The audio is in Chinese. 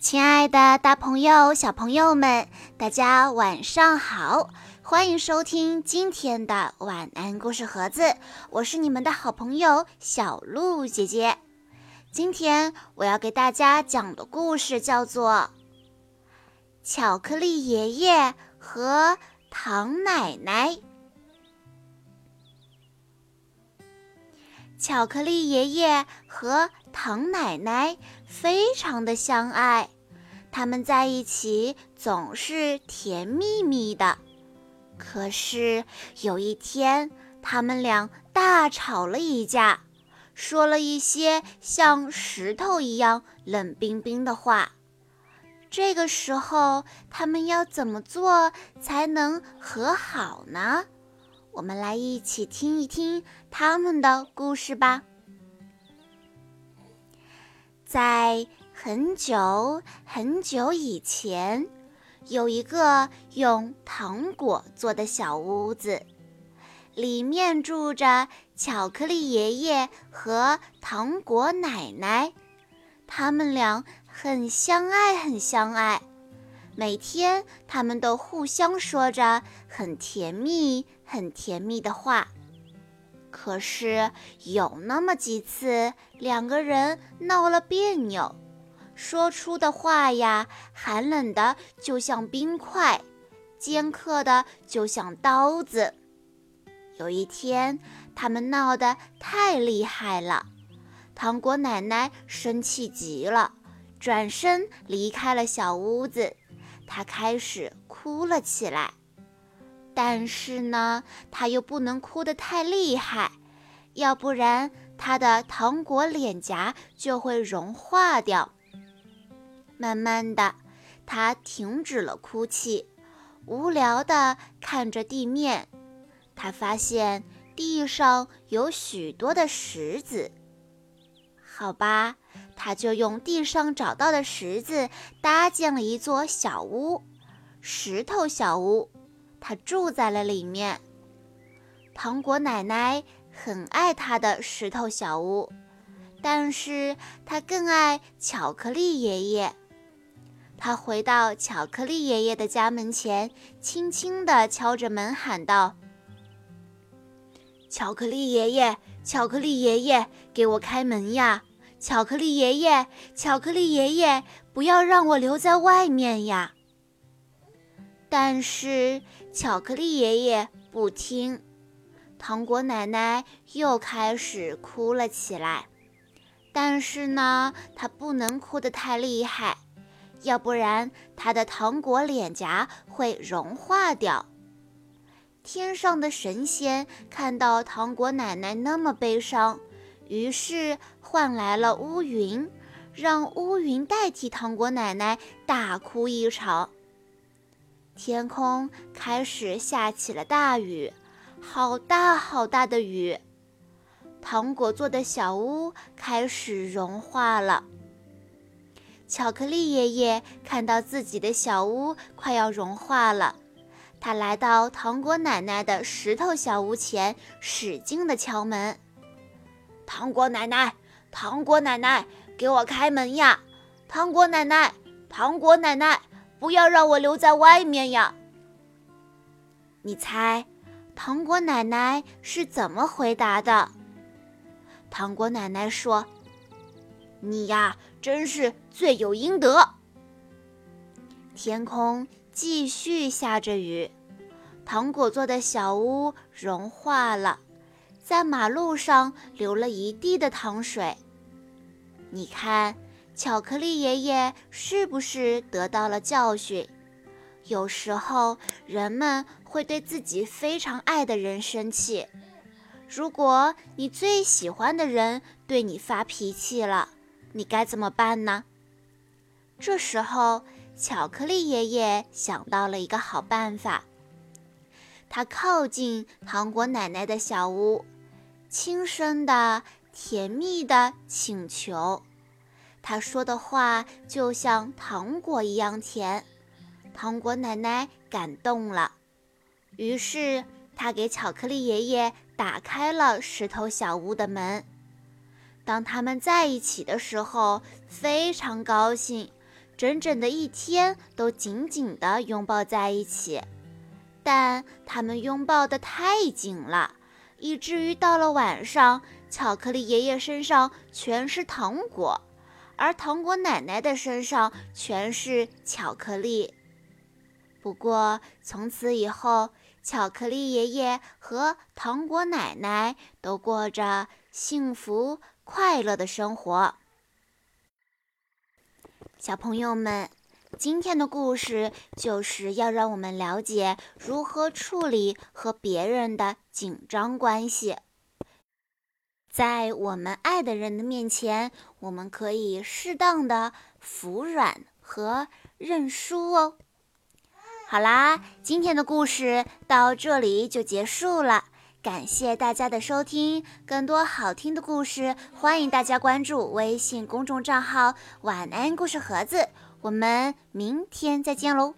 亲爱的，大朋友、小朋友们，大家晚上好！欢迎收听今天的晚安故事盒子，我是你们的好朋友小鹿姐姐。今天我要给大家讲的故事叫做《巧克力爷爷和糖奶奶》。巧克力爷爷和糖奶奶非常的相爱，他们在一起总是甜蜜蜜的。可是有一天，他们俩大吵了一架，说了一些像石头一样冷冰冰的话。这个时候，他们要怎么做才能和好呢？我们来一起听一听他们的故事吧。在很久很久以前，有一个用糖果做的小屋子，里面住着巧克力爷爷和糖果奶奶。他们俩很相爱，很相爱。每天，他们都互相说着很甜蜜、很甜蜜的话。可是有那么几次，两个人闹了别扭，说出的话呀，寒冷的就像冰块，尖刻的就像刀子。有一天，他们闹得太厉害了，糖果奶奶生气极了，转身离开了小屋子。她开始哭了起来，但是呢，他又不能哭得太厉害，要不然他的糖果脸颊就会融化掉。慢慢的，他停止了哭泣，无聊地看着地面。他发现地上有许多的石子。好吧。他就用地上找到的石子搭建了一座小屋，石头小屋。他住在了里面。糖果奶奶很爱他的石头小屋，但是他更爱巧克力爷爷。他回到巧克力爷爷的家门前，轻轻地敲着门，喊道：“巧克力爷爷，巧克力爷爷，给我开门呀！”巧克力爷爷，巧克力爷爷，不要让我留在外面呀！但是巧克力爷爷不听，糖果奶奶又开始哭了起来。但是呢，她不能哭得太厉害，要不然她的糖果脸颊会融化掉。天上的神仙看到糖果奶奶那么悲伤。于是换来了乌云，让乌云代替糖果奶奶大哭一场。天空开始下起了大雨，好大好大的雨。糖果做的小屋开始融化了。巧克力爷爷看到自己的小屋快要融化了，他来到糖果奶奶的石头小屋前，使劲地敲门。糖果奶奶，糖果奶奶，给我开门呀！糖果奶奶，糖果奶奶，不要让我留在外面呀！你猜，糖果奶奶是怎么回答的？糖果奶奶说：“你呀，真是罪有应得。”天空继续下着雨，糖果做的小屋融化了。在马路上流了一地的糖水，你看，巧克力爷爷是不是得到了教训？有时候人们会对自己非常爱的人生气。如果你最喜欢的人对你发脾气了，你该怎么办呢？这时候，巧克力爷爷想到了一个好办法，他靠近糖果奶奶的小屋。轻声的、甜蜜的请求，他说的话就像糖果一样甜。糖果奶奶感动了，于是他给巧克力爷爷打开了石头小屋的门。当他们在一起的时候，非常高兴，整整的一天都紧紧地拥抱在一起。但他们拥抱得太紧了，以至于到了晚上，巧克力爷爷身上全是糖果，而糖果奶奶的身上全是巧克力。不过从此以后，巧克力爷爷和糖果奶奶都过着幸福快乐的生活。小朋友们。今天的故事就是要让我们了解如何处理和别人的紧张关系。在我们爱的人的面前，我们可以适当的服软和认输哦。好啦，今天的故事到这里就结束了，感谢大家的收听。更多好听的故事，欢迎大家关注微信公众账号“晚安故事盒子”。我们明天再见喽。